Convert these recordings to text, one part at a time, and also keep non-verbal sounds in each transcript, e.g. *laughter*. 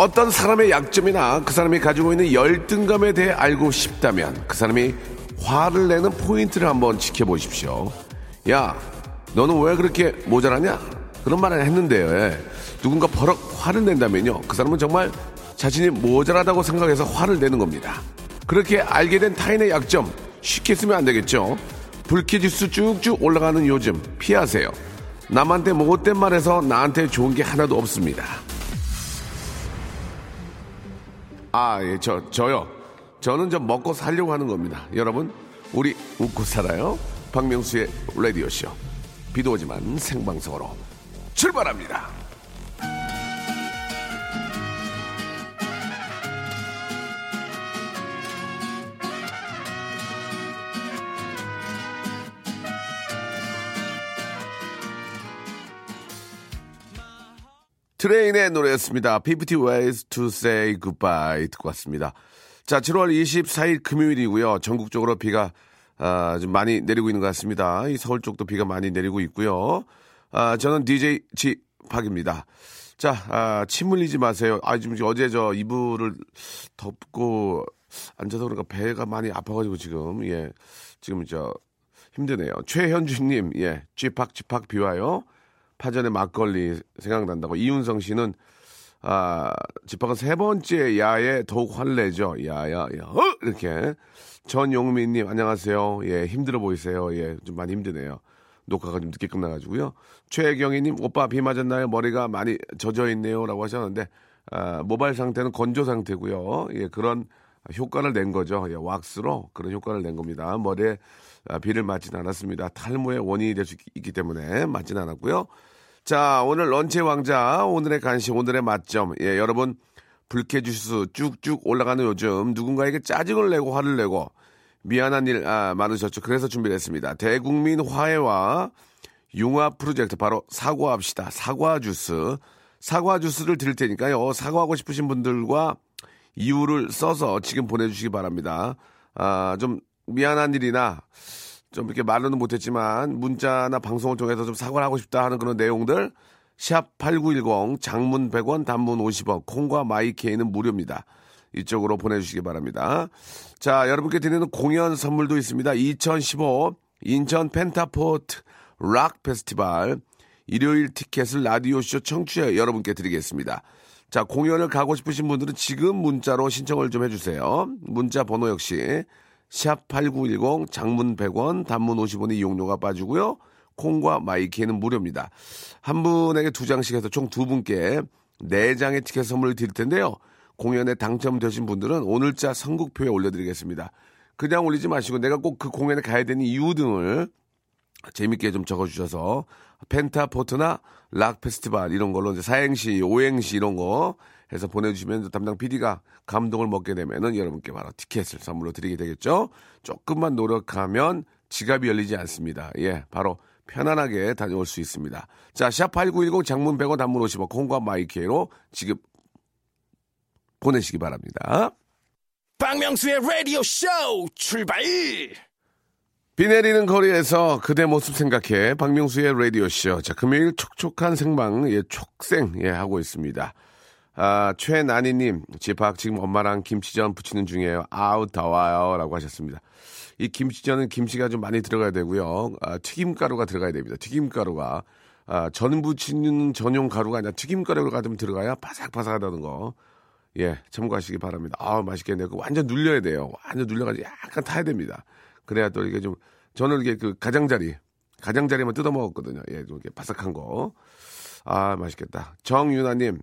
어떤 사람의 약점이나 그 사람이 가지고 있는 열등감에 대해 알고 싶다면 그 사람이 화를 내는 포인트를 한번 지켜보십시오. 야, 너는 왜 그렇게 모자라냐? 그런 말을 했는데요. 예. 누군가 버럭 화를 낸다면요. 그 사람은 정말 자신이 모자라다고 생각해서 화를 내는 겁니다. 그렇게 알게 된 타인의 약점 쉽게 쓰면 안 되겠죠. 불쾌지수 쭉쭉 올라가는 요즘 피하세요. 남한테 못된 말해서 나한테 좋은 게 하나도 없습니다. 아, 예, 저, 저요. 저는 좀 먹고 살려고 하는 겁니다. 여러분, 우리 웃고 살아요. 박명수의 라디오쇼. 비도 오지만 생방송으로 출발합니다. 트레인의 노래였습니다. 50 Ways to Say Goodbye 듣고 왔습니다. 자, 7월 24일 금요일이고요. 전국적으로 비가 아, 좀 많이 내리고 있는 것 같습니다. 이 서울 쪽도 비가 많이 내리고 있고요. 아, 저는 DJ 지 박입니다. 자, 아, 침 흘리지 마세요. 아, 지금 어제 저 이불을 덮고 앉아서 그런가 배가 많이 아파가지고 지금, 예. 지금 저 힘드네요. 최현주님, 예. 쥐팍, 쥐팍 비와요. 파전의 막걸리 생각난다고. 이윤성 씨는 아 집합은 세 번째 야에 더욱 환내죠. 야야 야 어? 이렇게. 전용민 님 안녕하세요. 예 힘들어 보이세요. 예 좀 많이 힘드네요. 녹화가 좀 늦게 끝나 가지고요. 최경희 님 오빠 비 맞았나요? 머리가 많이 젖어 있네요라고 하셨는데 아, 모발 상태는 건조 상태고요. 예 그런 효과를 낸 거죠. 예, 왁스로 그런 효과를 낸 겁니다. 머리에 아, 비를 맞진 않았습니다. 탈모의 원인이 될 수 있기 때문에 맞진 않았고요. 자, 오늘 런치의 왕자, 오늘의 간식, 오늘의 맛점. 예, 여러분, 불쾌지수 쭉쭉 올라가는 요즘 누군가에게 짜증을 내고 화를 내고 미안한 일 아, 많으셨죠. 그래서 준비를 했습니다. 대국민 화해와 융화 프로젝트 바로 사과합시다. 사과 주스. 사과 주스를 드릴 테니까요. 사과하고 싶으신 분들과 이유를 써서 지금 보내주시기 바랍니다. 아, 좀 미안한 일이나 좀 이렇게 말로는 못했지만 문자나 방송을 통해서 좀 사과를 하고 싶다 하는 그런 내용들 샵 8910 장문 100원 단문 50원 콩과 마이케이는 무료입니다. 이쪽으로 보내주시기 바랍니다. 자 여러분께 드리는 공연 선물도 있습니다. 2015 인천 펜타포트 락 페스티벌 일요일 티켓을 라디오쇼 청취자 여러분께 드리겠습니다. 자 공연을 가고 싶으신 분들은 지금 문자로 신청을 좀 해주세요. 문자 번호 역시 샵 8910 장문 100원 단문 50원의 이용료가 빠지고요. 콩과 마이케이는 무료입니다. 한 분에게 두 장씩 해서 총 두 분께 네 장의 티켓 선물을 드릴 텐데요. 공연에 당첨되신 분들은 오늘자 선곡표에 올려드리겠습니다. 그냥 올리지 마시고 내가 꼭 그 공연에 가야 되는 이유 등을 재밌게 좀 적어주셔서 펜타포트나 락 페스티벌 이런 걸로 이제 사행시, 오행시 이런 거 해서 보내주시면 담당 PD가 감동을 먹게 되면은 여러분께 바로 티켓을 선물로 드리게 되겠죠. 조금만 노력하면 지갑이 열리지 않습니다. 예, 바로 편안하게 다녀올 수 있습니다. 자, 샵8910 장문 100원 단문 50원 콩과 마이케이로 지금 보내시기 바랍니다. 박명수의 라디오 쇼 출발! 비 내리는 거리에서 그대 모습 생각해 박명수의 라디오 쇼. 자, 금요일 촉촉한 생방, 예, 촉생, 예, 하고 있습니다. 아, 최나니님, 집합 지금 엄마랑 김치전 부치는 중이에요. 아우, 더워요. 라고 하셨습니다. 이 김치전은 김치가 좀 많이 들어가야 되고요. 아, 튀김가루가 들어가야 됩니다. 튀김가루가. 아, 전 부치는 전용 가루가 아니라 튀김가루가 좀 들어가야 바삭바삭하다는 거. 예, 참고하시기 바랍니다. 아 맛있겠네요. 그 완전 눌려야 돼요. 완전 눌려가지고 약간 타야 됩니다. 그래야 또 이게 좀, 저는 이게 그 가장자리, 가장자리만 뜯어 먹었거든요. 예, 좀 이렇게 바삭한 거. 아, 맛있겠다. 정유나님,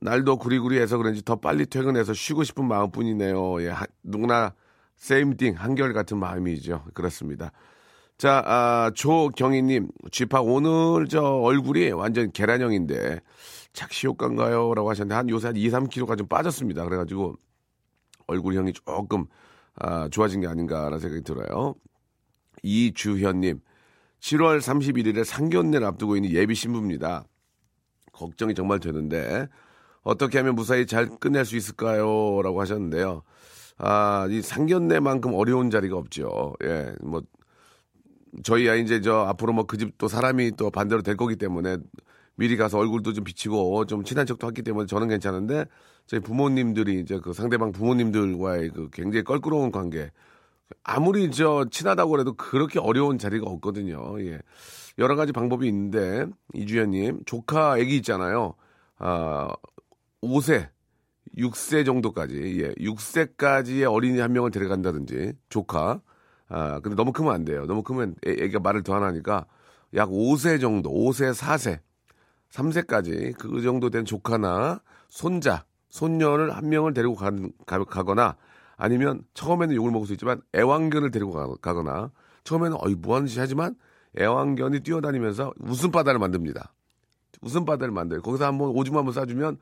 날도 구리구리해서 그런지 더 빨리 퇴근해서 쉬고 싶은 마음뿐이네요. 예, 하, 누구나 세임띵 한결 같은 마음이죠. 그렇습니다. 자, 아, 조경희님, 쥐팍 오늘 저 얼굴이 완전 계란형인데 착시 효과인가요? 라고 하셨는데 한 요새 한 2, 3kg가 좀 빠졌습니다. 그래가지고 얼굴형이 조금 아, 좋아진 게 아닌가라는 생각이 들어요. 이주현님, 7월 31일에 상견례를 앞두고 있는 예비 신부입니다. 걱정이 정말 되는데 어떻게 하면 무사히 잘 끝낼 수 있을까요? 라고 하셨는데요. 아, 이 상견례만큼 어려운 자리가 없죠. 예, 뭐, 저희야 이제 저 앞으로 뭐 그 집 또 사람이 또 반대로 될 거기 때문에 미리 가서 얼굴도 좀 비치고 좀 친한 척도 했기 때문에 저는 괜찮은데 저희 부모님들이 이제 그 상대방 부모님들과의 그 굉장히 껄끄러운 관계 아무리 저 친하다고 해도 그렇게 어려운 자리가 없거든요. 예. 여러 가지 방법이 있는데 이주연님 조카 애기 있잖아요. 아 5세, 6세 정도까지 예, 6세까지의 어린이 한 명을 데려간다든지 조카. 아 근데 너무 크면 안 돼요. 너무 크면 애, 애가 말을 더 하니까 약 5세 정도, 5세, 4세, 3세까지 그 정도 된 조카나 손자, 손녀를 한 명을 데리고 가, 가, 가거나 아니면 처음에는 욕을 먹을 수 있지만 애완견을 데리고 가, 거나 처음에는 어이 짓 하지만 애완견이 뛰어다니면서 웃음바다를 만듭니다. 웃음바다를 만들어요. 거기서 한번 오줌 한번 싸주면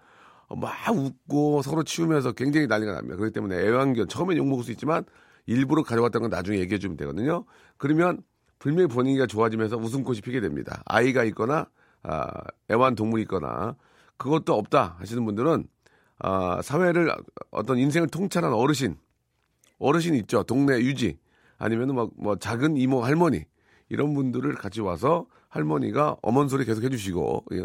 막 웃고 서로 치우면서 굉장히 난리가 납니다. 그렇기 때문에 애완견 처음엔 욕 먹을 수 있지만 일부러 가져왔다는 건 나중에 얘기해 주면 되거든요. 그러면 분명히 분위기가 좋아지면서 웃음꽃이 피게 됩니다. 아이가 있거나 아, 애완동물이 있거나 그것도 없다 하시는 분들은 아, 사회를 어떤 인생을 통찰한 어르신 어르신 있죠. 동네 유지 아니면은 뭐, 뭐 작은 이모 할머니 이런 분들을 같이 와서 할머니가 어머니 소리 계속 해주시고 예,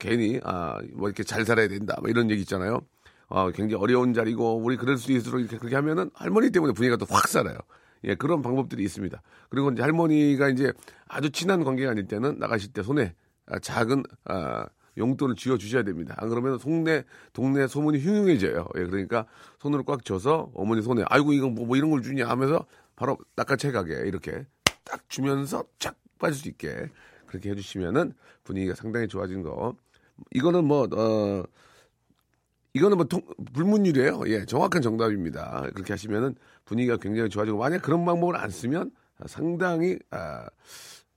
괜히 아 뭐 이렇게 잘 살아야 된다 뭐 이런 얘기 있잖아요. 아 굉장히 어려운 자리고 우리 그럴 수 있도록 이렇게 그렇게 하면은 할머니 때문에 분위기가 또 확 살아요. 예 그런 방법들이 있습니다. 그리고 이제 할머니가 이제 아주 친한 관계가 아닐 때는 나가실 때 손에 아, 작은 아, 용돈을 쥐어 주셔야 됩니다. 안 그러면 동네 동네 소문이 흉흉해져요. 예, 그러니까 손으로 꽉 쥐어서 어머니 손에 아이고 이거 뭐, 뭐 이런 걸 주냐 하면서 바로 낚아채 가게 이렇게 딱 주면서 착 빠질 수 있게 그렇게 해주시면은 분위기가 상당히 좋아진 거. 이거는 뭐 어. 이거는 뭐 통, 불문율이에요. 예, 정확한 정답입니다. 그렇게 하시면은 분위기가 굉장히 좋아지고 만약 그런 방법을 안 쓰면 상당히 아,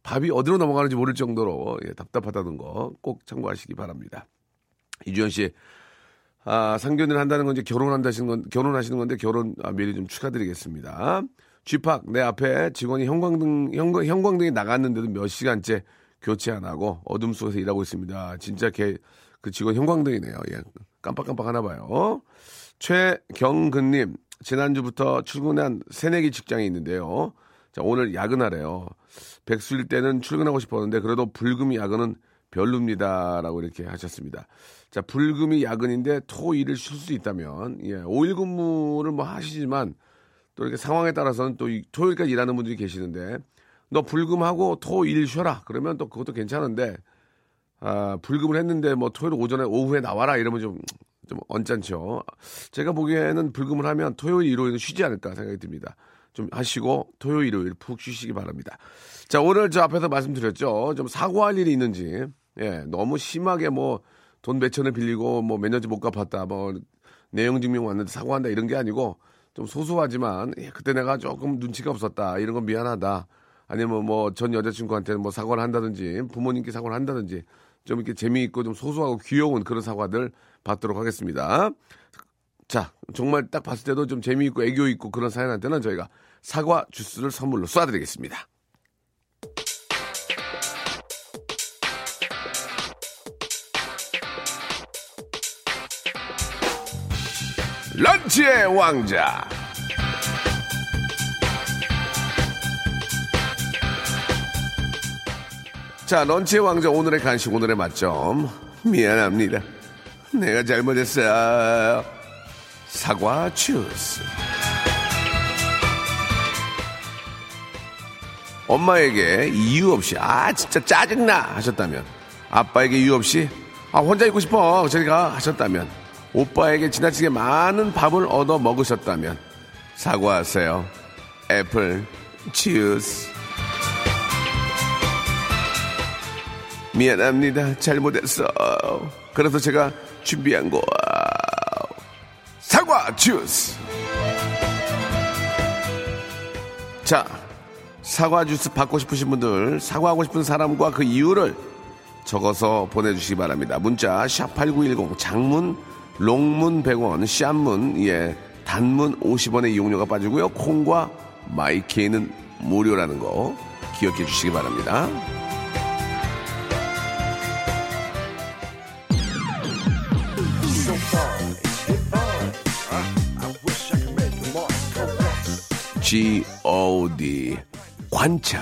밥이 어디로 넘어가는지 모를 정도로 예, 답답하다는 거 꼭 참고하시기 바랍니다. 이주연 씨, 아, 상견례를 한다는 건 이제 결혼한다시는 건 결혼하시는 건데 결혼 아, 미리 좀 축하드리겠습니다. 쥐팍 내 앞에 직원이 형광등 형광, 형광등이 나갔는데도 몇 시간째 교체 안 하고 어둠 속에서 일하고 있습니다. 진짜 걔 그 직원 형광등이네요. 예, 깜빡깜빡 하나 봐요. 최경근님 지난주부터 출근한 새내기 직장이 있는데요. 자 오늘 야근하래요. 백수일 때는 출근하고 싶었는데 그래도 불금이 야근은 별로입니다 라고 이렇게 하셨습니다. 자, 불금이 야근인데 토 일을 쉴 수 있다면 예, 5일 근무를 뭐 하시지만 또 이렇게 상황에 따라서는 또 토요일까지 일하는 분들이 계시는데 너 불금하고 토 일 쉬어라. 그러면 또 그것도 괜찮은데 아, 불금을 했는데 뭐 토요일 오전에 오후에 나와라 이러면 좀, 좀 언짢죠. 제가 보기에는 불금을 하면 토요일, 일요일은 쉬지 않을까 생각이 듭니다. 좀 하시고 토요일, 일요일 푹 쉬시기 바랍니다. 자, 오늘 저 앞에서 말씀드렸죠. 좀 사과할 일이 있는지. 예, 너무 심하게 뭐 돈 몇천을 빌리고 뭐 몇 년째 못 갚았다. 뭐 내용 증명 왔는데 사과한다 이런 게 아니고 좀 소소하지만 예, 그때 내가 조금 눈치가 없었다. 이런 건 미안하다. 아니면 뭐 전 여자친구한테 뭐 사과를 한다든지 부모님께 사과를 한다든지 좀 이렇게 재미있고 좀 소소하고 귀여운 그런 사과들 받도록 하겠습니다. 자, 정말 딱 봤을 때도 좀 재미있고 애교 있고 그런 사연한테는 저희가 사과 주스를 선물로 쏴드리겠습니다. 런치의 왕자. 자, 런치의 왕자 오늘의 간식 오늘의 맛점. 미안합니다. 내가 잘못했어요. 사과 주스. 엄마에게 이유 없이 아 진짜 짜증나 하셨다면 아빠에게 이유 없이 아 혼자 있고 싶어 저리가 하셨다면 오빠에게 지나치게 많은 밥을 얻어 먹으셨다면 사과하세요. 애플 주스. 미안합니다. 잘못했어. 그래서 제가 준비한 거 사과 주스. 자, 사과 주스 받고 싶으신 분들 사과하고 싶은 사람과 그 이유를 적어서 보내주시기 바랍니다. 문자 샵8910 장문 롱문 100원 샵문 예 단문 50원의 이용료가 빠지고요. 콩과 마이케이는 무료라는 거 기억해 주시기 바랍니다. G.O.D. 관찰.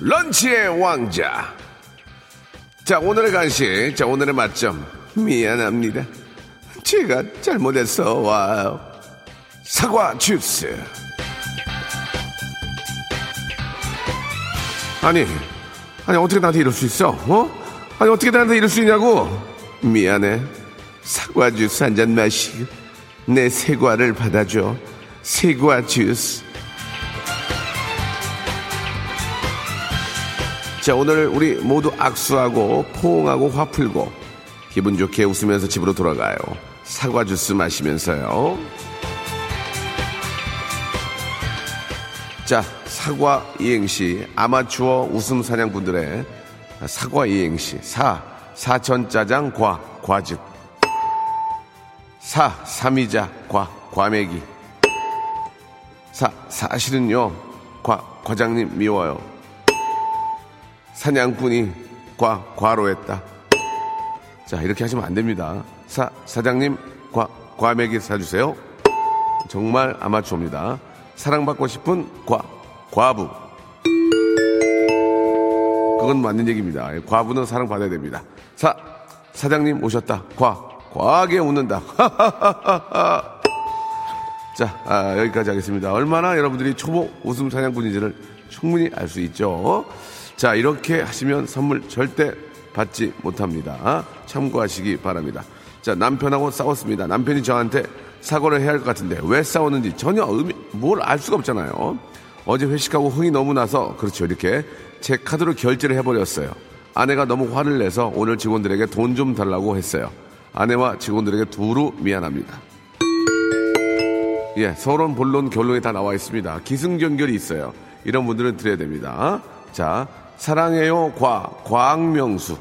런치의 왕자. 자, 오늘의 간식. 자, 오늘의 맛점. 미안합니다. 제가 잘못했어. 와요. 사과 주스. 아니, 아니, 어떻게 나한테 이럴 수 있어? 어? 아니, 어떻게 나한테 이럴 수 있냐고? 미안해. 사과 주스 한 잔 마시고, 내 세과를 받아줘. 세과 주스. 자, 오늘 우리 모두 악수하고 포옹하고 화 풀고 기분 좋게 웃으면서 집으로 돌아가요. 사과 주스 마시면서요. 자, 사과 이행시 아마추어 웃음 사냥꾼들의 사과 이행시 사 사천 짜장 과 과즙 사 삼이자 과 과메기 사 사실은요 과 과장님 미워요. 사냥꾼이 과, 과로했다. 자, 이렇게 하시면 안 됩니다. 사, 사장님, 과, 과메기 사주세요. 정말 아마추어입니다. 사랑받고 싶은 과, 과부. 그건 맞는 얘기입니다. 예, 과부는 사랑받아야 됩니다. 사, 사장님 오셨다. 과, 과하게 웃는다. *laughs* 자, 아, 여기까지 하겠습니다. 얼마나 여러분들이 초보 웃음 사냥꾼인지를 충분히 알 수 있죠. 자, 이렇게 하시면 선물 절대 받지 못합니다. 참고하시기 바랍니다. 자, 남편하고 싸웠습니다. 남편이 저한테 사과를 해야 할 것 같은데 왜 싸웠는지 전혀 의미, 뭘 알 수가 없잖아요. 어제 회식하고 흥이 너무 나서 그렇죠. 이렇게 제 카드로 결제를 해버렸어요. 아내가 너무 화를 내서 오늘 직원들에게 돈 좀 달라고 했어요. 아내와 직원들에게 두루 미안합니다. 예, 서론, 본론, 결론이 다 나와 있습니다. 기승전결이 있어요. 이런 분들은 드려야 됩니다. 자, 사랑해요, 과, 광명수.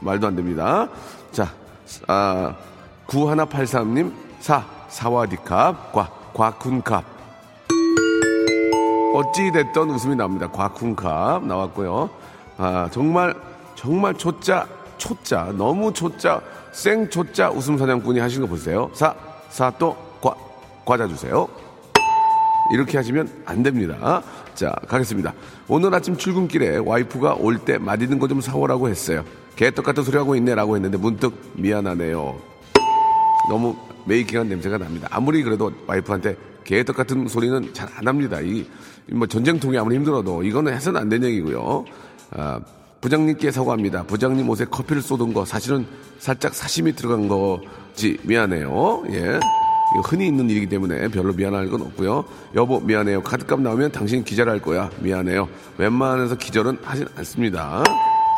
말도 안 됩니다. 자, 아, 9183님, 사, 사와디캅, 과, 과쿤캅. 어찌 됐던 웃음이 나옵니다. 과쿤캅 나왔고요. 아, 정말, 정말 초짜, 초짜, 너무 초짜, 생 초짜 웃음 사냥꾼이 하신 거 보세요. 사, 사 또, 과, 과자 주세요. 이렇게 하시면 안 됩니다. 자, 가겠습니다. 오늘 아침 출근길에 와이프가 올 때 맛있는 거 좀 사오라고 했어요. 개떡 같은 소리 하고 있네라고 했는데 문득 미안하네요. 너무 메이킹한 냄새가 납니다. 아무리 그래도 와이프한테 개떡 같은 소리는 잘 안 합니다. 이, 뭐 전쟁통이 아무리 힘들어도 이거는 해서는 안 되는 얘기고요. 아, 부장님께 사과합니다. 부장님 옷에 커피를 쏟은 거 사실은 살짝 사심이 들어간 거지 미안해요. 예. 흔히 있는 일이기 때문에 별로 미안할 건 없고요. 여보 미안해요. 카드값 나오면 당신 기절할 거야. 미안해요. 웬만해서 기절은 하진 않습니다.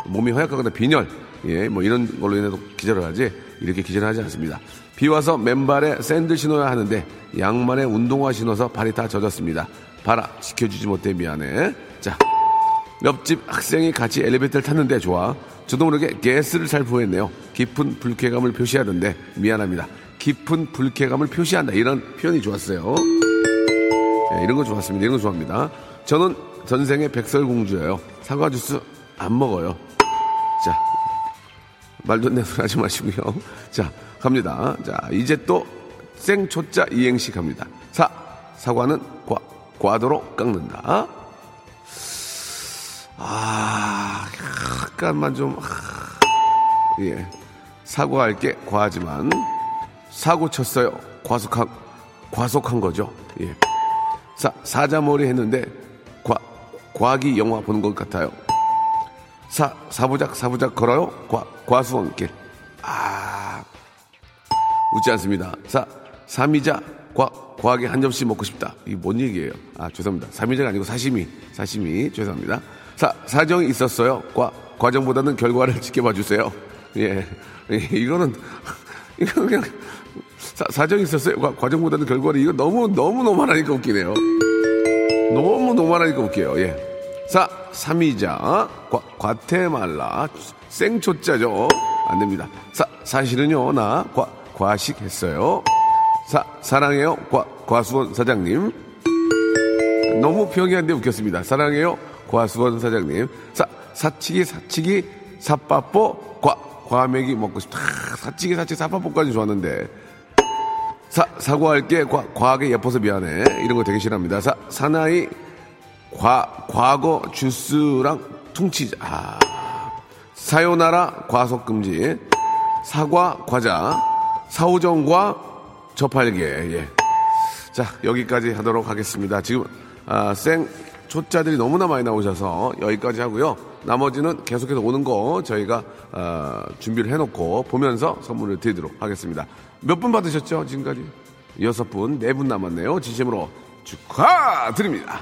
몸이 허약하거나 빈혈, 예, 뭐 이런 걸로 인해서 기절을 하지 이렇게 기절을 하지 않습니다. 비 와서 맨발에 샌들 신어야 하는데 양말에 운동화 신어서 발이 다 젖었습니다. 봐라 지켜주지 못해 미안해. 자, 옆집 학생이 같이 엘리베이터를 tas는데 좋아. 저도 모르게 가스를 잘 보였네요. 깊은 불쾌감을 표시하던데 미안합니다. 깊은 불쾌감을 표시한다. 이런 표현이 좋았어요. 예, 이런 거 좋았습니다. 이런 거 좋아합니다. 저는 전생의 백설공주예요. 사과 주스 안 먹어요. 자, 말도 안 되는 소리 하지 마시고요. 자, 갑니다. 자, 이제 또 생초자 이행시 갑니다. 사, 사과는 과, 과도로 깎는다. 아, 약간만 좀, 아, 예. 사과할 게 과하지만, 사고 쳤어요. 과속한, 과속한 거죠. 예. 사, 사자머리 했는데, 과, 과기 영화 보는 것 같아요. 사, 사부작, 사부작 걸어요? 과, 과수원길. 아, 웃지 않습니다. 사, 삼이자, 과, 과하게 한 점씩 먹고 싶다. 이게 뭔 얘기예요? 아, 죄송합니다. 삼이자가 아니고 사시미, 사시미. 죄송합니다. 사, 사정이 있었어요. 과, 과정보다는 결과를 *laughs* 지켜봐 주세요. 예. 예, 이거는, *laughs* 이거 그냥, 사, 사정이 있었어요. 과, 과정보다는 결과를, 이거 너무, 너무 너무하니까 웃기네요. 너무 너무하니까 웃겨요. 예. 사, 삼이자, 과, 과테말라, 생초자죠. 안 됩니다. 사, 사실은요, 나, 과, 과식했어요. 사, 사랑해요, 과, 과수원 사장님. 너무 평이한데 웃겼습니다. 사랑해요, 과수원 사장님. 사, 사치기, 사치기, 사빠뽀, 과, 과메기 먹고 싶다. 아, 사치기, 사치기, 사빠뽀까지 좋았는데. 사, 사과할게, 과, 과하게 예뻐서 미안해. 이런 거 되게 싫어합니다. 사, 사나이, 과, 과거 주스랑 퉁치자. 아. 사요나라 과속 금지. 사과, 과자. 사오정과 저팔계. 예. 자, 여기까지 하도록 하겠습니다. 지금, 아, 생, 초짜들이 너무나 많이 나오셔서 여기까지 하고요. 나머지는 계속해서 오는 거 저희가 아, 준비를 해놓고 보면서 선물을 드리도록 하겠습니다. 몇 분 받으셨죠? 지금까지? 여섯 분, 네 분 남았네요. 진심으로 축하드립니다.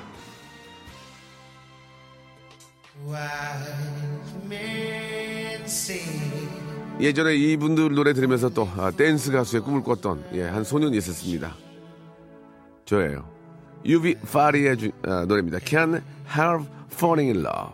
예전에 이분들 노래 들으면서 또 아, 댄스 가수의 꿈을 꿨던 예, 한 소년이 있었습니다. 저예요. 유비 파리의 주- 아, 노래입니다. Can Help Falling in Love.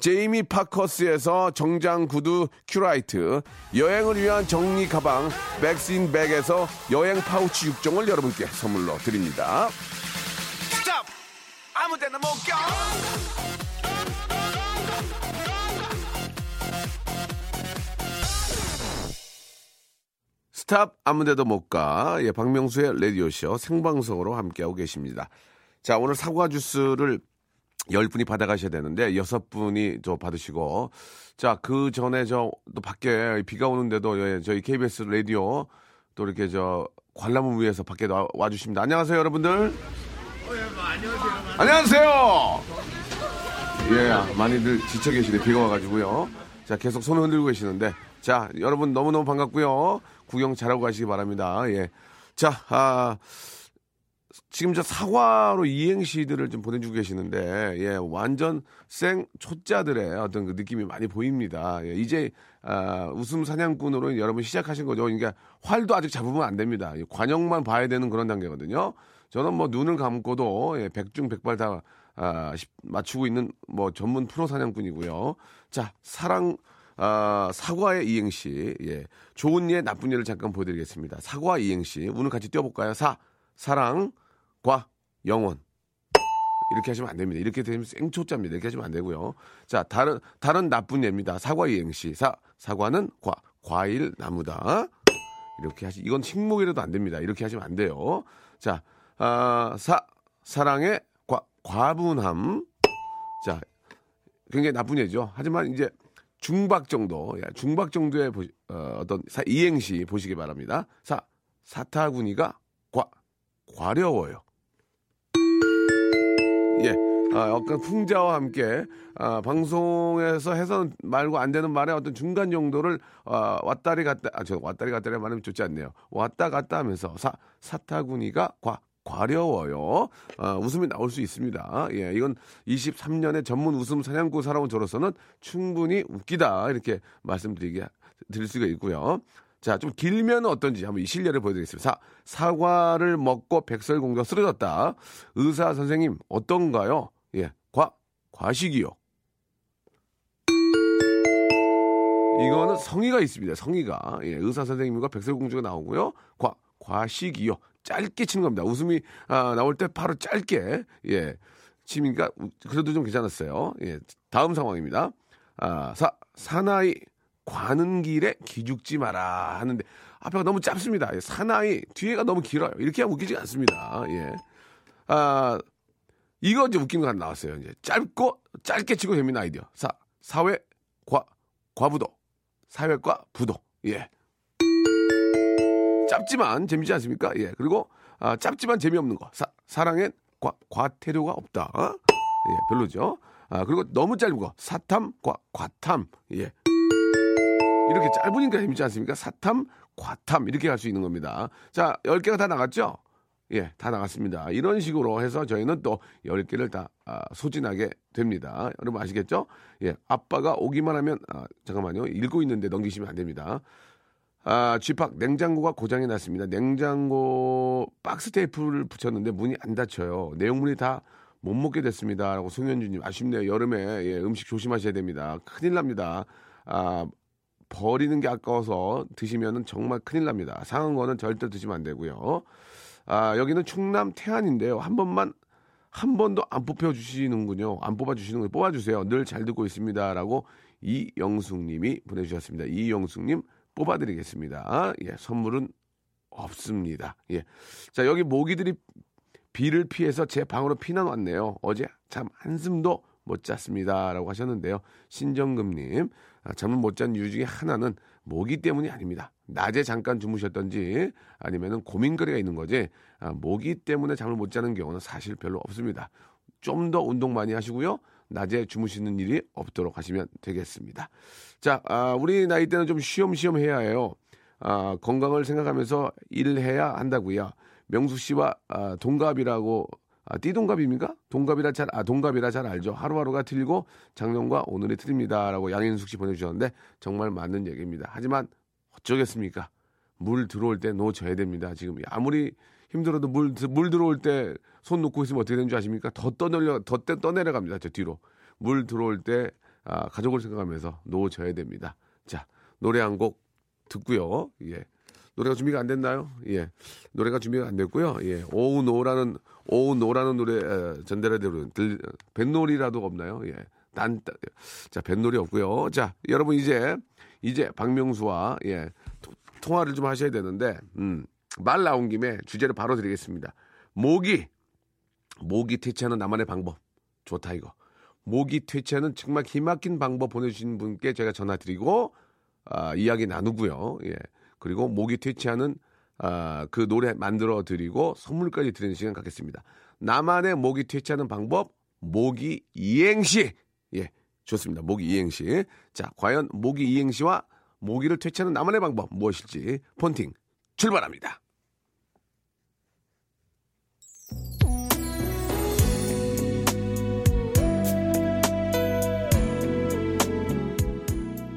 제이미 파커스에서 정장 구두 큐라이트, 여행을 위한 정리 가방 백스인 백에서 여행 파우치 6종을 여러분께 선물로 드립니다. Stop! 아무 데도 못 가! Stop 아무데도 못 가. 예, 박명수의 라디오쇼 생방송으로 함께하고 계십니다. 자, 오늘 사과 주스를 10분이 받아가셔야 되는데, 6분이 저 받으시고, 자, 그 전에 저, 또 밖에 비가 오는데도, 예, 저희 KBS 라디오, 또 이렇게 저, 관람을 위해서 밖에 와, 와주십니다. 안녕하세요, 여러분들. 안녕하세요. 예, 많이들 지쳐 계시네. 비가 와가지고요. 자, 계속 손을 흔들고 계시는데. 자, 여러분 너무너무 반갑고요. 구경 잘하고 가시기 바랍니다. 예. 자, 아, 지금 저 사과로 이행시들을 좀 보내주고 계시는데, 예, 완전 생 초짜들의 어떤 그 느낌이 많이 보입니다. 예, 이제, 아, 웃음 사냥꾼으로 여러분 시작하신 거죠. 그러니까 활도 아직 잡으면 안 됩니다. 이 관역만 봐야 되는 그런 단계거든요. 저는 뭐 눈을 감고도 예, 백중백발 다 아, 시- 맞추고 있는 뭐 전문 프로 사냥꾼이고요. 자, 사랑, 아, 사과의 이행시. 예. 좋은 예, 나쁜 예를 잠깐 보여드리겠습니다. 사과 이행시. 오늘 같이 띄워볼까요? 사, 사랑, 과, 영원. 이렇게 하시면 안 됩니다. 이렇게 되면 생초짜입니다. 이렇게 하시면 안 되고요. 자, 다른, 다른 나쁜 예입니다. 사과 이행시. 사, 사과는 과, 과일, 나무다. 이렇게 하시, 이건 식목이라도 안 됩니다. 이렇게 하시면 안 돼요. 자, 아, 사, 사랑의 과, 과분함. 자, 굉장히 나쁜 예죠. 하지만 이제 중박 정도, 야, 중박 정도의 보, 어, 어떤 사, 이행시 보시기 바랍니다. 사, 사타구니가 과, 과려워요. 예. 아, 약간 풍자와 함께 아, 방송에서 해서는 말고 안 되는 말의 어떤 중간 정도를 아, 왔다리 갔다 아, 저 왔다리 갔다리 말하면 좋지 않네요. 왔다 갔다 하면서 사 사타구니가 과 과려워요. 아, 웃음이 나올 수 있습니다. 예, 이건 23년의 전문 웃음 사냥꾼 살아온 저로서는 충분히 웃기다 이렇게 말씀드리게 드릴 수가 있고요. 자, 좀 길면 어떤지 한번 이 실례를 보여드리겠습니다. 사, 사과를 먹고 백설공주가 쓰러졌다. 의사 선생님 어떤가요? 예, 과 과식이요. 이거는 성의가 있습니다. 성의가 예, 의사 선생님과 백설공주가 나오고요. 과 과식이요. 짧게 치는 겁니다. 웃음이 아, 나올 때 바로 짧게 예 치니까 그래도 좀 괜찮았어요. 예, 다음 상황입니다. 아, 사 사나이 과는 길에 기죽지 마라 하는데 앞에가 너무 짧습니다. 예, 사나이 뒤에가 너무 길어요. 이렇게 하면 웃기지 않습니다. 예. 아 이거 이제 웃긴 거 하나 나왔어요. 이제 짧고 짧게 치고 됩니다 아이디어. 사 사회 과 과부도 사회과 부도 예. 짧지만 재미지 않습니까? 예. 그리고 아, 짧지만 재미없는 거. 사, 사랑엔 과, 과태료가 없다. 어? 예, 별로죠. 아, 그리고 너무 짧은 거. 사탐, 과, 과탐. 예. 이렇게 짧으니까 재밌지 않습니까? 사탐, 과탐. 이렇게 갈수 있는 겁니다. 자, 10개가 다 나갔죠? 예, 다 나갔습니다. 이런 식으로 해서 저희는 또 10개를 다 아, 소진하게 됩니다. 여러분 아시겠죠? 예, 아빠가 오기만 하면, 아, 잠깐만요. 읽고 있는데 넘기시면 안 됩니다. 아, 쥐팍 냉장고가 고장이 났습니다. 냉장고 박스 테이프를 붙였는데 문이 안 닫혀요. 내용물이 다 못 먹게 됐습니다. 라고 송현주님 아쉽네요. 여름에 예, 음식 조심하셔야 됩니다. 큰일 납니다. 아, 버리는 게 아까워서 드시면은 정말 큰일 납니다. 상한 거는 절대 드시면 안 되고요. 아, 여기는 충남 태안인데요. 한 번만 한 번도 안 뽑혀 주시는군요. 안 뽑아 주시는 거 뽑아 주세요. 늘 잘 듣고 있습니다라고 이영숙 님이 보내 주셨습니다. 이영숙 님 뽑아 드리겠습니다. 예, 선물은 없습니다. 예. 자, 여기 모기들이 비를 피해서 제 방으로 피난 왔네요. 어제 참 한숨도 못 잤습니다. 라고 하셨는데요. 신정금님, 아, 잠을 못 잔 이유 중에 하나는 모기 때문이 아닙니다. 낮에 잠깐 주무셨던지 아니면은 고민거리가 있는 거지 아, 모기 때문에 잠을 못 자는 경우는 사실 별로 없습니다. 좀 더 운동 많이 하시고요. 낮에 주무시는 일이 없도록 하시면 되겠습니다. 자, 아, 우리 나이 때는 좀 쉬엄쉬엄 해야 해요. 아, 건강을 생각하면서 일을 해야 한다고요. 명수 씨와 아, 동갑이라고 아, 띠동갑입니까? 동갑이라 잘, 아, 동갑이라 잘 알죠. 하루하루가 틀리고 작년과 오늘이 틀립니다 라고 양현숙 씨 보내주셨는데 정말 맞는 얘기입니다. 하지만 어쩌겠습니까? 물 들어올 때 놓쳐야 됩니다. 지금 아무리 힘들어도 물, 물 들어올 때 손 놓고 있으면 어떻게 되는 줄 아십니까? 더 떠내려, 더 떠- 떠내려갑니다. 저 뒤로. 물 들어올 때 아, 가족을 생각하면서 놓쳐야 됩니다. 자, 노래 한 곡 듣고요. 예. 노래가 준비가 안 됐나요? 예. 노래가 준비가 안 됐고요. 예. 오우 노라는 오우 노라는 노래 에, 전달해드리는 들 뱃놀이라도 없나요? 예. 난 따- 자, 뱃놀이 없고요. 자, 여러분 이제 이제 박명수와 예. 토- 통화를 좀 하셔야 되는데 음. 말 나온 김에 주제를 바로 드리겠습니다. 모기 모기 퇴치하는 나만의 방법 좋다 이거. 모기 퇴치하는 정말 기막힌 방법 보내주신 분께 제가 전화 드리고 아, 이야기 나누고요. 예. 그리고 모기 퇴치하는 아, 그 노래 만들어 드리고 선물까지 드리는 시간 갖겠습니다. 나만의 모기 퇴치하는 방법 모기 이행시. 예. 좋습니다. 모기 이행시. 자, 과연 모기 이행시와 모기를 퇴치하는 나만의 방법 무엇일지 폰팅 출발합니다.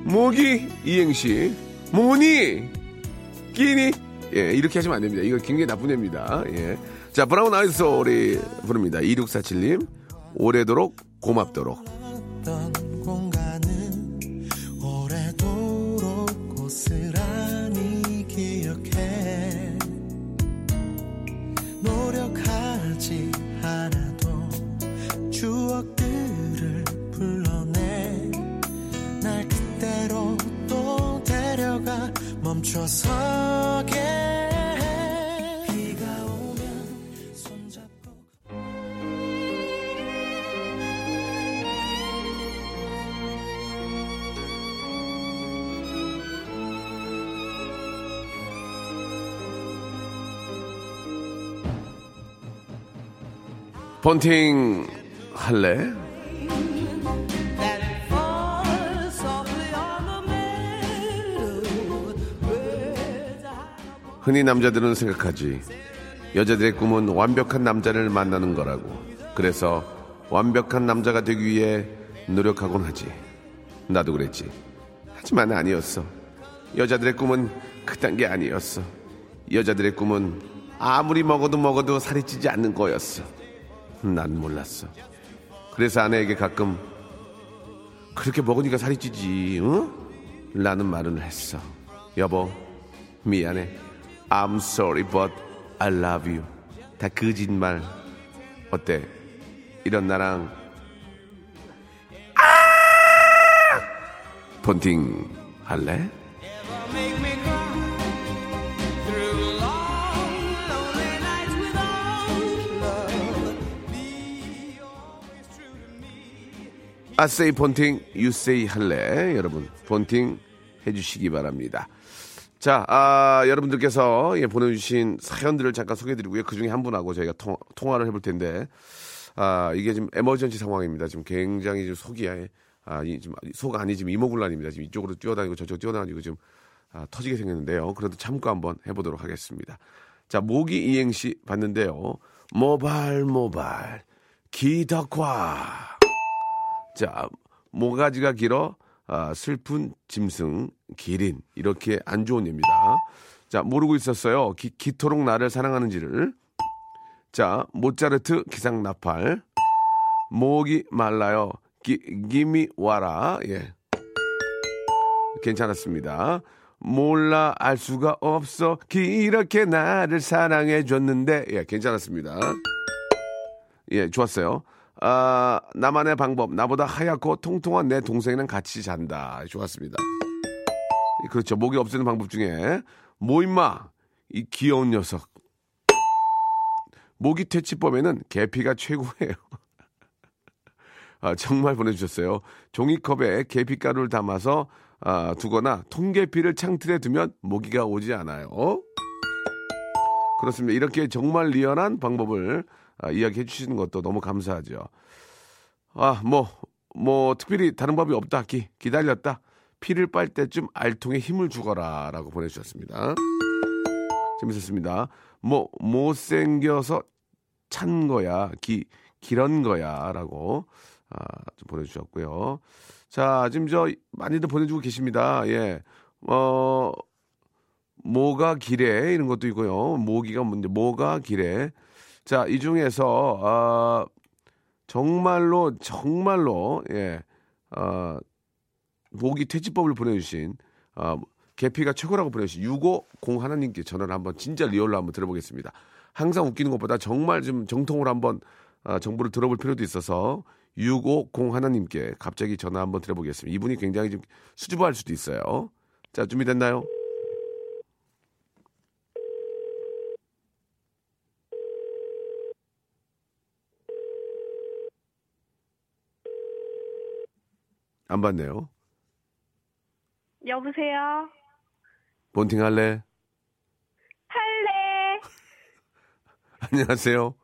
모기 이행시 모니 끼니 예 이렇게 하시면 안 됩니다. 이거 굉장히 나쁜 애입니다. 예 자 브라운 아이즈 소리 부릅니다. 2647님 오래도록 고맙도록. 노력하지 않아도 추억들을 불러내. 날 그대로 또 데려가 조 본팅 할래? 흔히 남자들은 생각하지. 여자들의 꿈은 완벽한 남자를 만나는 거라고. 그래서 완벽한 남자가 되기 위해 노력하곤 하지. 나도 그랬지. 하지만 아니었어. 여자들의 꿈은 그딴 게 아니었어. 여자들의 꿈은 아무리 먹어도 먹어도 살이 찌지 않는 거였어. 난 몰랐어. 그래서 아내에게 가끔 그렇게 먹으니까 살이 찌지, 응? 라는 말을 했어. 여보, 미안해. I'm sorry, but I love you. 다 거짓말. 어때? 이런 나랑 아! 폰팅 할래? Say 폰팅, say 할래. 여러분, 폰팅 해주시기 바랍니다. 자, 아, 여러분들께서 예, 보내주신 사연들을 잠깐 소개해드리고요. 그 중에 한 분하고 저희가 통, 통화를 해볼 텐데, 아, 이게 지금 에머전시 상황입니다. 지금 굉장히 지금 속이, 아, 이, 지금 속 안이 지금 이모군란입니다. 지금 이쪽으로 뛰어다니고 저쪽 뛰어다니고 지금 아, 터지게 생겼는데요. 그래도 참고 한번 해보도록 하겠습니다. 자, 모기 이행시 봤는데요. 모발, 모발, 기덕화. 자, 모가지가 길어 아, 슬픈 짐승 기린 이렇게 안 좋은 예입니다. 자, 모르고 있었어요. 기, 기토록 나를 사랑하는지를. 자, 모차르트 기상 나팔. 목이 말라요. 기, 기미 와라. 예. 괜찮았습니다. 몰라 알 수가 없어 이렇게 나를 사랑해 줬는데 예 괜찮았습니다. 예 좋았어요. 아, 나만의 방법. 나보다 하얗고 통통한 내 동생이랑 같이 잔다. 좋았습니다. 그렇죠. 목이 없애는 방법 중에 뭐 임마 이 귀여운 녀석. 모기 퇴치법에는 계피가 최고예요. *laughs* 아, 정말 보내주셨어요. 종이컵에 계피가루를 담아서 아, 두거나 통계피를 창틀에 두면 모기가 오지 않아요. 그렇습니다. 이렇게 정말 리얼한 방법을 아, 이야기해 주시는 것도 너무 감사하죠. 아, 뭐, 뭐, 특별히 다른 법이 없다. 기, 기다렸다. 피를 빨 때쯤 알통에 힘을 주거라. 라고 보내주셨습니다. 재밌었습니다. 뭐, 못생겨서 찬 거야. 기, 기런 거야. 라고, 아, 좀 보내주셨고요. 자, 지금 저, 많이들 보내주고 계십니다. 예. 어, 뭐가 기래 이런 것도 있고요. 모기가 뭔데 뭐가 기래. 자, 이 중에서 아 정말로 정말로 예. 아 모기 퇴치법을 보내 주신 아 계피가 최고라고 보내 주신 650 하나님께 전화를 한번 진짜 리얼로 한번 들어보겠습니다. 항상 웃기는 것보다 정말 좀 정통으로 한번 아, 정보를 들어볼 필요도 있어서 650 하나님께 갑자기 전화 한번 드려보겠습니다. 이분이 굉장히 좀 수줍어할 수도 있어요. 자, 준비됐나요? 안 받네요. 여보세요? 본팅 할래? 할래? *laughs* 안녕하세요.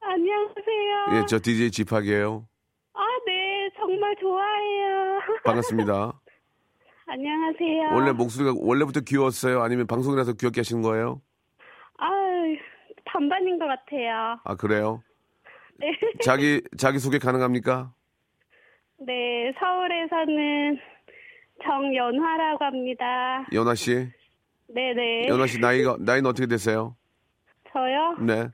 안녕하세요. 예, 저 DJ 지팍이에요. 아, 네. 정말 좋아해요. *laughs* 반갑습니다. 안녕하세요. 원래 목소리가 원래부터 귀여웠어요? 아니면 방송이라서 귀엽게 하시는 거예요? 아, 반반인 것 같아요. 아, 그래요? 네. 자기, 자기 소개 가능합니까? 네, 서울에 사는 정연화라고 합니다. 연아 씨? 네네. 연아 씨 나이가, 나이는 어떻게 되세요? 저요? 네.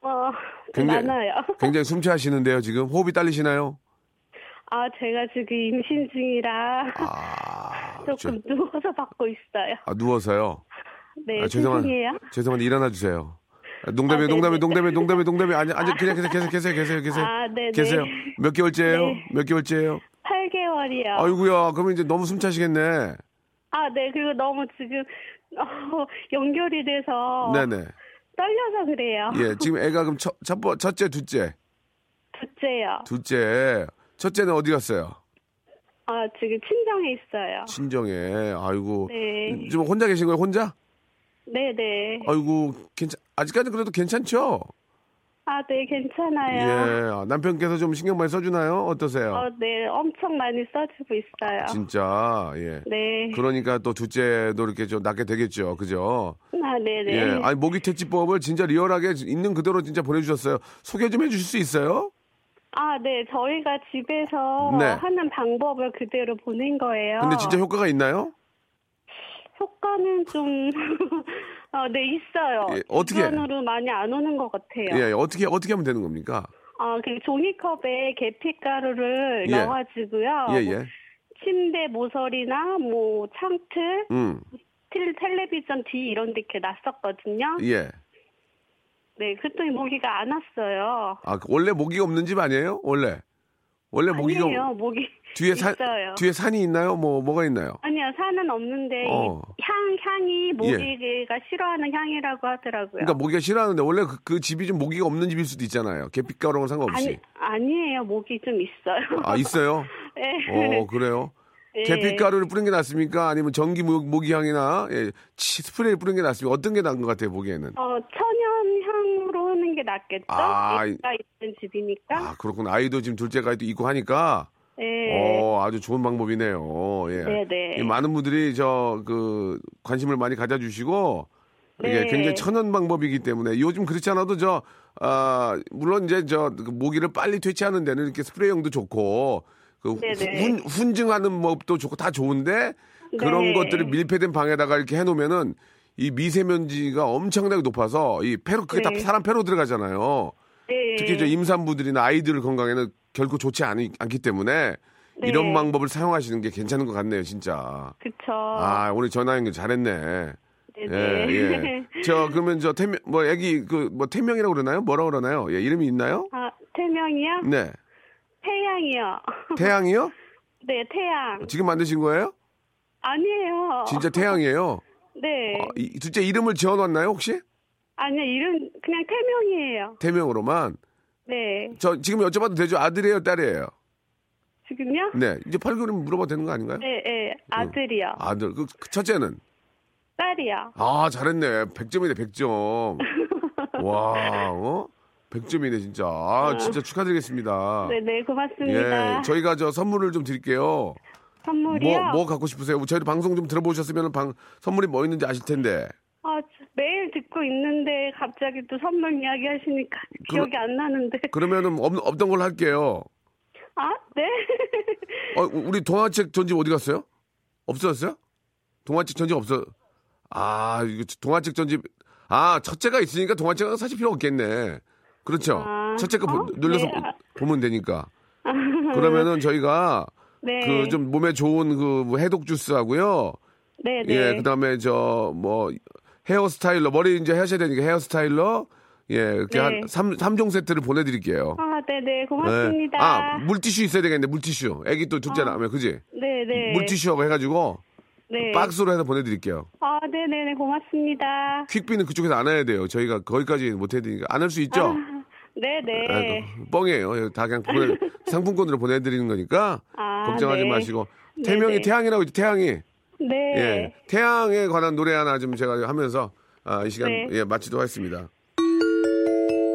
어, 굉장히- 많아요. *laughs* 굉장히 숨차시는데요, 지금. 호흡이 딸리시나요? 아, 제가 지금 임신 중이라 아, *laughs* 조금 누워서 받고 있어요. 아, 누워서요. 네, 아, 죄송한, 죄송해요. 죄송한데 일어나 주세요. 아, 농담이, 아, 네네. 농담이, 농담이, 농담이, 농담이. 아니, 아니, 그냥 계세요, 계세요, 계세요, 계세요, 계세요. 아, 네네. 계세요. 몇 개월째예요? 네. 몇 개월째예요? 8개월이요. 아이고야, 그러면 이제 너무 숨차시겠네. 아, 네. 그리고 너무 지금 *laughs* 어, 연결이 돼서 네네. 떨려서 그래요. 예, *laughs* 지금 애가 그럼 첫, 첫, 번- 첫째, 둘째, 둘째요. 둘째. 첫째는 어디 갔어요? 아, 지금 친정에 있어요. 친정에. 아이고. 네. 지금 혼자 계신 거예요, 혼자? 네네. 아이고, 괜찮, 아직까지 그래도 괜찮죠? 아, 네, 예. 괜찮아요. 아, 남편께서 좀 신경 많이 써주나요? 어떠세요? 어, 네, 엄청 많이 써주고 있어요. 진짜, 예. 네. 그러니까 또 둘째도 이렇게 좀 낳게 되겠죠. 그죠? 아, 네네. 예. 아니, 모기 퇴치법을 진짜 리얼하게 있는 그대로 진짜 보내주셨어요. 소개 좀 해주실 수 있어요? 아, 네, 저희가 집에서 네. 하는 방법을 그대로 보낸 거예요. 근데 진짜 효과가 있나요? 효과는 좀, *laughs* 어, 네, 있어요. 예, 어떻게? 주변으로 많이 안 오는 것 같아요. 예, 어떻게, 어떻게 하면 되는 겁니까? 아, 그 종이컵에 계피가루를 예. 넣어가지고요. 예, 뭐 예. 침대 모서리나 뭐 창틀, 음, 텔, 텔레비전 뒤 이런 데 이렇게 놨었거든요. 예. 네, 그랬더니 모기가 안 왔어요. 아, 그 원래 모기가 없는 집 아니에요? 원래? 원래 모기가 아니에요, 모기 뒤에 산. 뒤에 산이 있나요? 뭐 뭐가 있나요? 아니요, 산은 없는데 이 어. 향 향이 모기가 싫어하는 향이라고 하더라고요. 그러니까 모기가 싫어하는데 원래 그, 그 집이 좀 모기가 없는 집일 수도 있잖아요. 계피가루랑 상관없이. 아니 아니에요, 모기 좀 있어요. 아, 있어요? 네. *laughs* 어, 그래요? 네. 계피가루를 뿌린 게 낫습니까? 아니면 전기 모- 모기향이나 예, 치- 스프레이를 뿌린 게 낫습니까? 어떤 게 나은 것 같아요, 보기에는? 어, 천연 향으로 하는 게 낫겠죠? 아, 있는 집이니까. 아, 그렇구나. 아이도 지금 둘째가 또 있고 하니까 네. 어, 아주 좋은 방법이네요. 예. 네네. 이 많은 분들이 저 그 관심을 많이 가져주시고 이게 네. 굉장히 천연 방법이기 때문에 요즘 그렇지 않아도 저 아, 물론 이제 저그 모기를 빨리 퇴치하는 데는 이렇게 스프레이용도 좋고 그 네네. 훈, 훈증하는 법도 좋고 다 좋은데 그런 네. 것들을 밀폐된 방에다가 이렇게 해 놓으면은 이 미세먼지가 엄청나게 높아서 이 폐로 그게 다 네. 사람 폐로 들어가잖아요. 네. 특히 저 임산부들이나 아이들 건강에는 결코 좋지 않, 않기 때문에 네. 이런 방법을 사용하시는 게 괜찮은 것 같네요, 진짜. 그쵸. 아, 오늘 전화 연결 잘했네. 네네. 예, 예. *laughs* 저, 그러면 저, 태명, 뭐, 애기, 그, 뭐, 태명이라고 그러나요? 뭐라고 그러나요? 예, 이름이 있나요? 아, 태명이요? 네. 태양이요. 태양이요? *laughs* 네, 태양. 지금 만드신 거예요? 아니에요. 진짜 태양이에요? *laughs* 네. 어, 이, 둘째 이름을 지어 놨나요, 혹시? 아니요, 이름 그냥 태명이에요. 태명으로만. 네. 저, 지금 여쭤봐도 되죠? 아들이에요, 딸이에요? 지금요? 네. 이제 8개월이면 물어봐도 되는 거 아닌가요? 네, 네. 아들이요. 아들. 그, 그 첫째는? 딸이요. 아, 잘했네. 100점이네, 100점. 와, 어? 100점이네, 진짜. 아, 진짜 축하드리겠습니다. 네, 네, 고맙습니다. 예, 저희가 저 선물을 좀 드릴게요. 선물이요? 뭐, 뭐 갖고 싶으세요? 저희 방송 좀 들어보셨으면 방, 선물이 뭐 있는지 아실 텐데. 아, 저 매일 듣고 있는데 갑자기 또 선물 이야기 하시니까 기억이 안 나는데. 그러면은 없, 없던 걸로 할게요. 아, 네. 어, 우리 동화책 전집 어디 갔어요? 없어졌어요? 동화책 전집 없어. 아, 이거 동화책 전집. 아, 첫째가 있으니까 동화책은 사실 필요 없겠네. 그렇죠. 아, 첫째 거 보- 어? 눌러서 네. 아. 보면 되니까. *laughs* 그러면은 저희가 네. 그좀 몸에 좋은 그뭐 해독 주스 하고요. 네, 네. 예, 그다음에 저 뭐 헤어 스타일러 머리 이제 하셔야 되니까 헤어 스타일러 예, 이렇게 네. 한 3, 삼종 세트를 보내 드릴게요. 아, 네, 네. 예. 고맙습니다. 아, 물티슈 있어야 되겠네. 물티슈. 애기 또 둘째 나면 그지? 네, 네. 물티슈하고 해 가지고 네. 박스로 해서 보내 드릴게요. 아, 네, 네, 네. 고맙습니다. 퀵비는 그쪽에서 안 해야 돼요. 저희가 거기까지 못 해 드리니까 안 할 수 있죠? 네, 네. 아이고, 뻥이에요. 다 그냥 보내, *laughs* 상품권으로 보내 드리는 거니까 아, 걱정하지 네. 마시고 네, 태명이 네. 태양이라고 있죠. 태양이. 네. 예. 태양에 관한 노래 하나 좀 제가 하면서 아, 이 시간 네. 예, 마치도록 하겠습니다.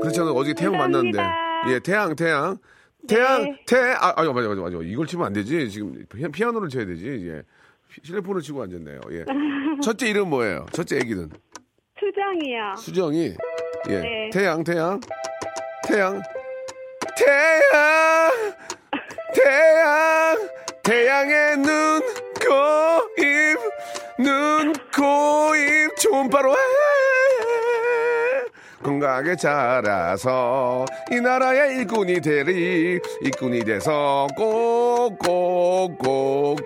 그렇잖아요. 어저께 태양 감사합니다. 만났는데. 예, 태양, 태양. 태양, 네. 태, 아, 아유, 맞아, 맞아, 맞아. 이걸 치면 안 되지. 지금 피- 피아노를 쳐야 되지. 예. 피- 실내폰을 치고 앉았네요. 예. *laughs* 첫째 이름 뭐예요? 첫째 애기는? 수정이요. 수정이. 예. 네. 태양, 태양. 태양. 태양. 태양. 태양의 눈, 코, 입. 눈, 코, 입. 초음파로 해. 건강하게 자라서 이 나라의 일꾼이 되리 일꾼이 돼서 꼭꼭꼭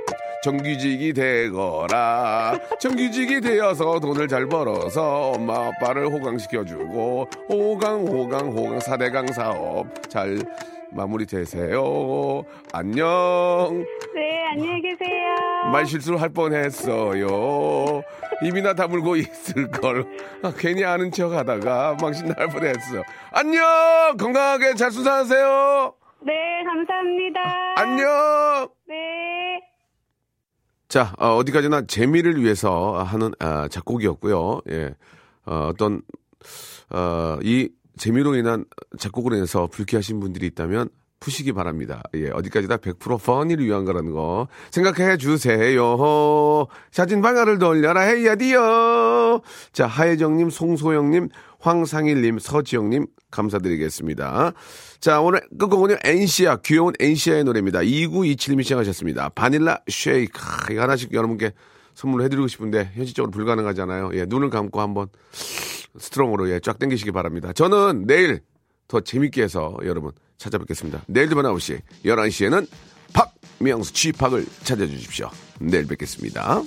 정규직이 되거라 정규직이 되어서 돈을 잘 벌어서 엄마 아빠를 호강시켜주고 호강 호강 호강 사대강 사업 잘 마무리 되세요 안녕 네, 안녕히 계세요. 말 실수를 할 뻔했어요. 입이나 다물고 있을 걸. 아, 괜히 아는 척 하다가 망신 날 뻔했어. 안녕! 건강하게 잘 수사하세요! 네, 감사합니다. 안녕! 네. 자, 어, 디까지나 재미를 위해서 하는 아, 작곡이었고요. 예. 어, 어떤 어, 이 재미로 인한 작곡으로 인해서 불쾌하신 분들이 있다면 푸시기 바랍니다. 예, 어디까지나 100% 펀이를 위한 거라는 거 생각해 주세요. 사진 방아를 돌려라 헤이야디요. 자, 하혜정님, 송소영님, 황상일님, 서지영님 감사드리겠습니다. 자, 오늘 끝곡은요, 엔시아, 귀여운 엔시아의 노래입니다. 2927님이 시작하셨습니다. 바닐라 쉐이크. 아, 이거 하나씩 여러분께 선물로 해드리고 싶은데, 현실적으로 불가능하잖아요. 예, 눈을 감고 한번 스트롱으로 예, 쫙 당기시기 바랍니다. 저는 내일 더 재밌게 해서 여러분 찾아뵙겠습니다. 내일도 밤 9시, 11시에는 박명수 취팍을 찾아주십시오. 내일 뵙겠습니다.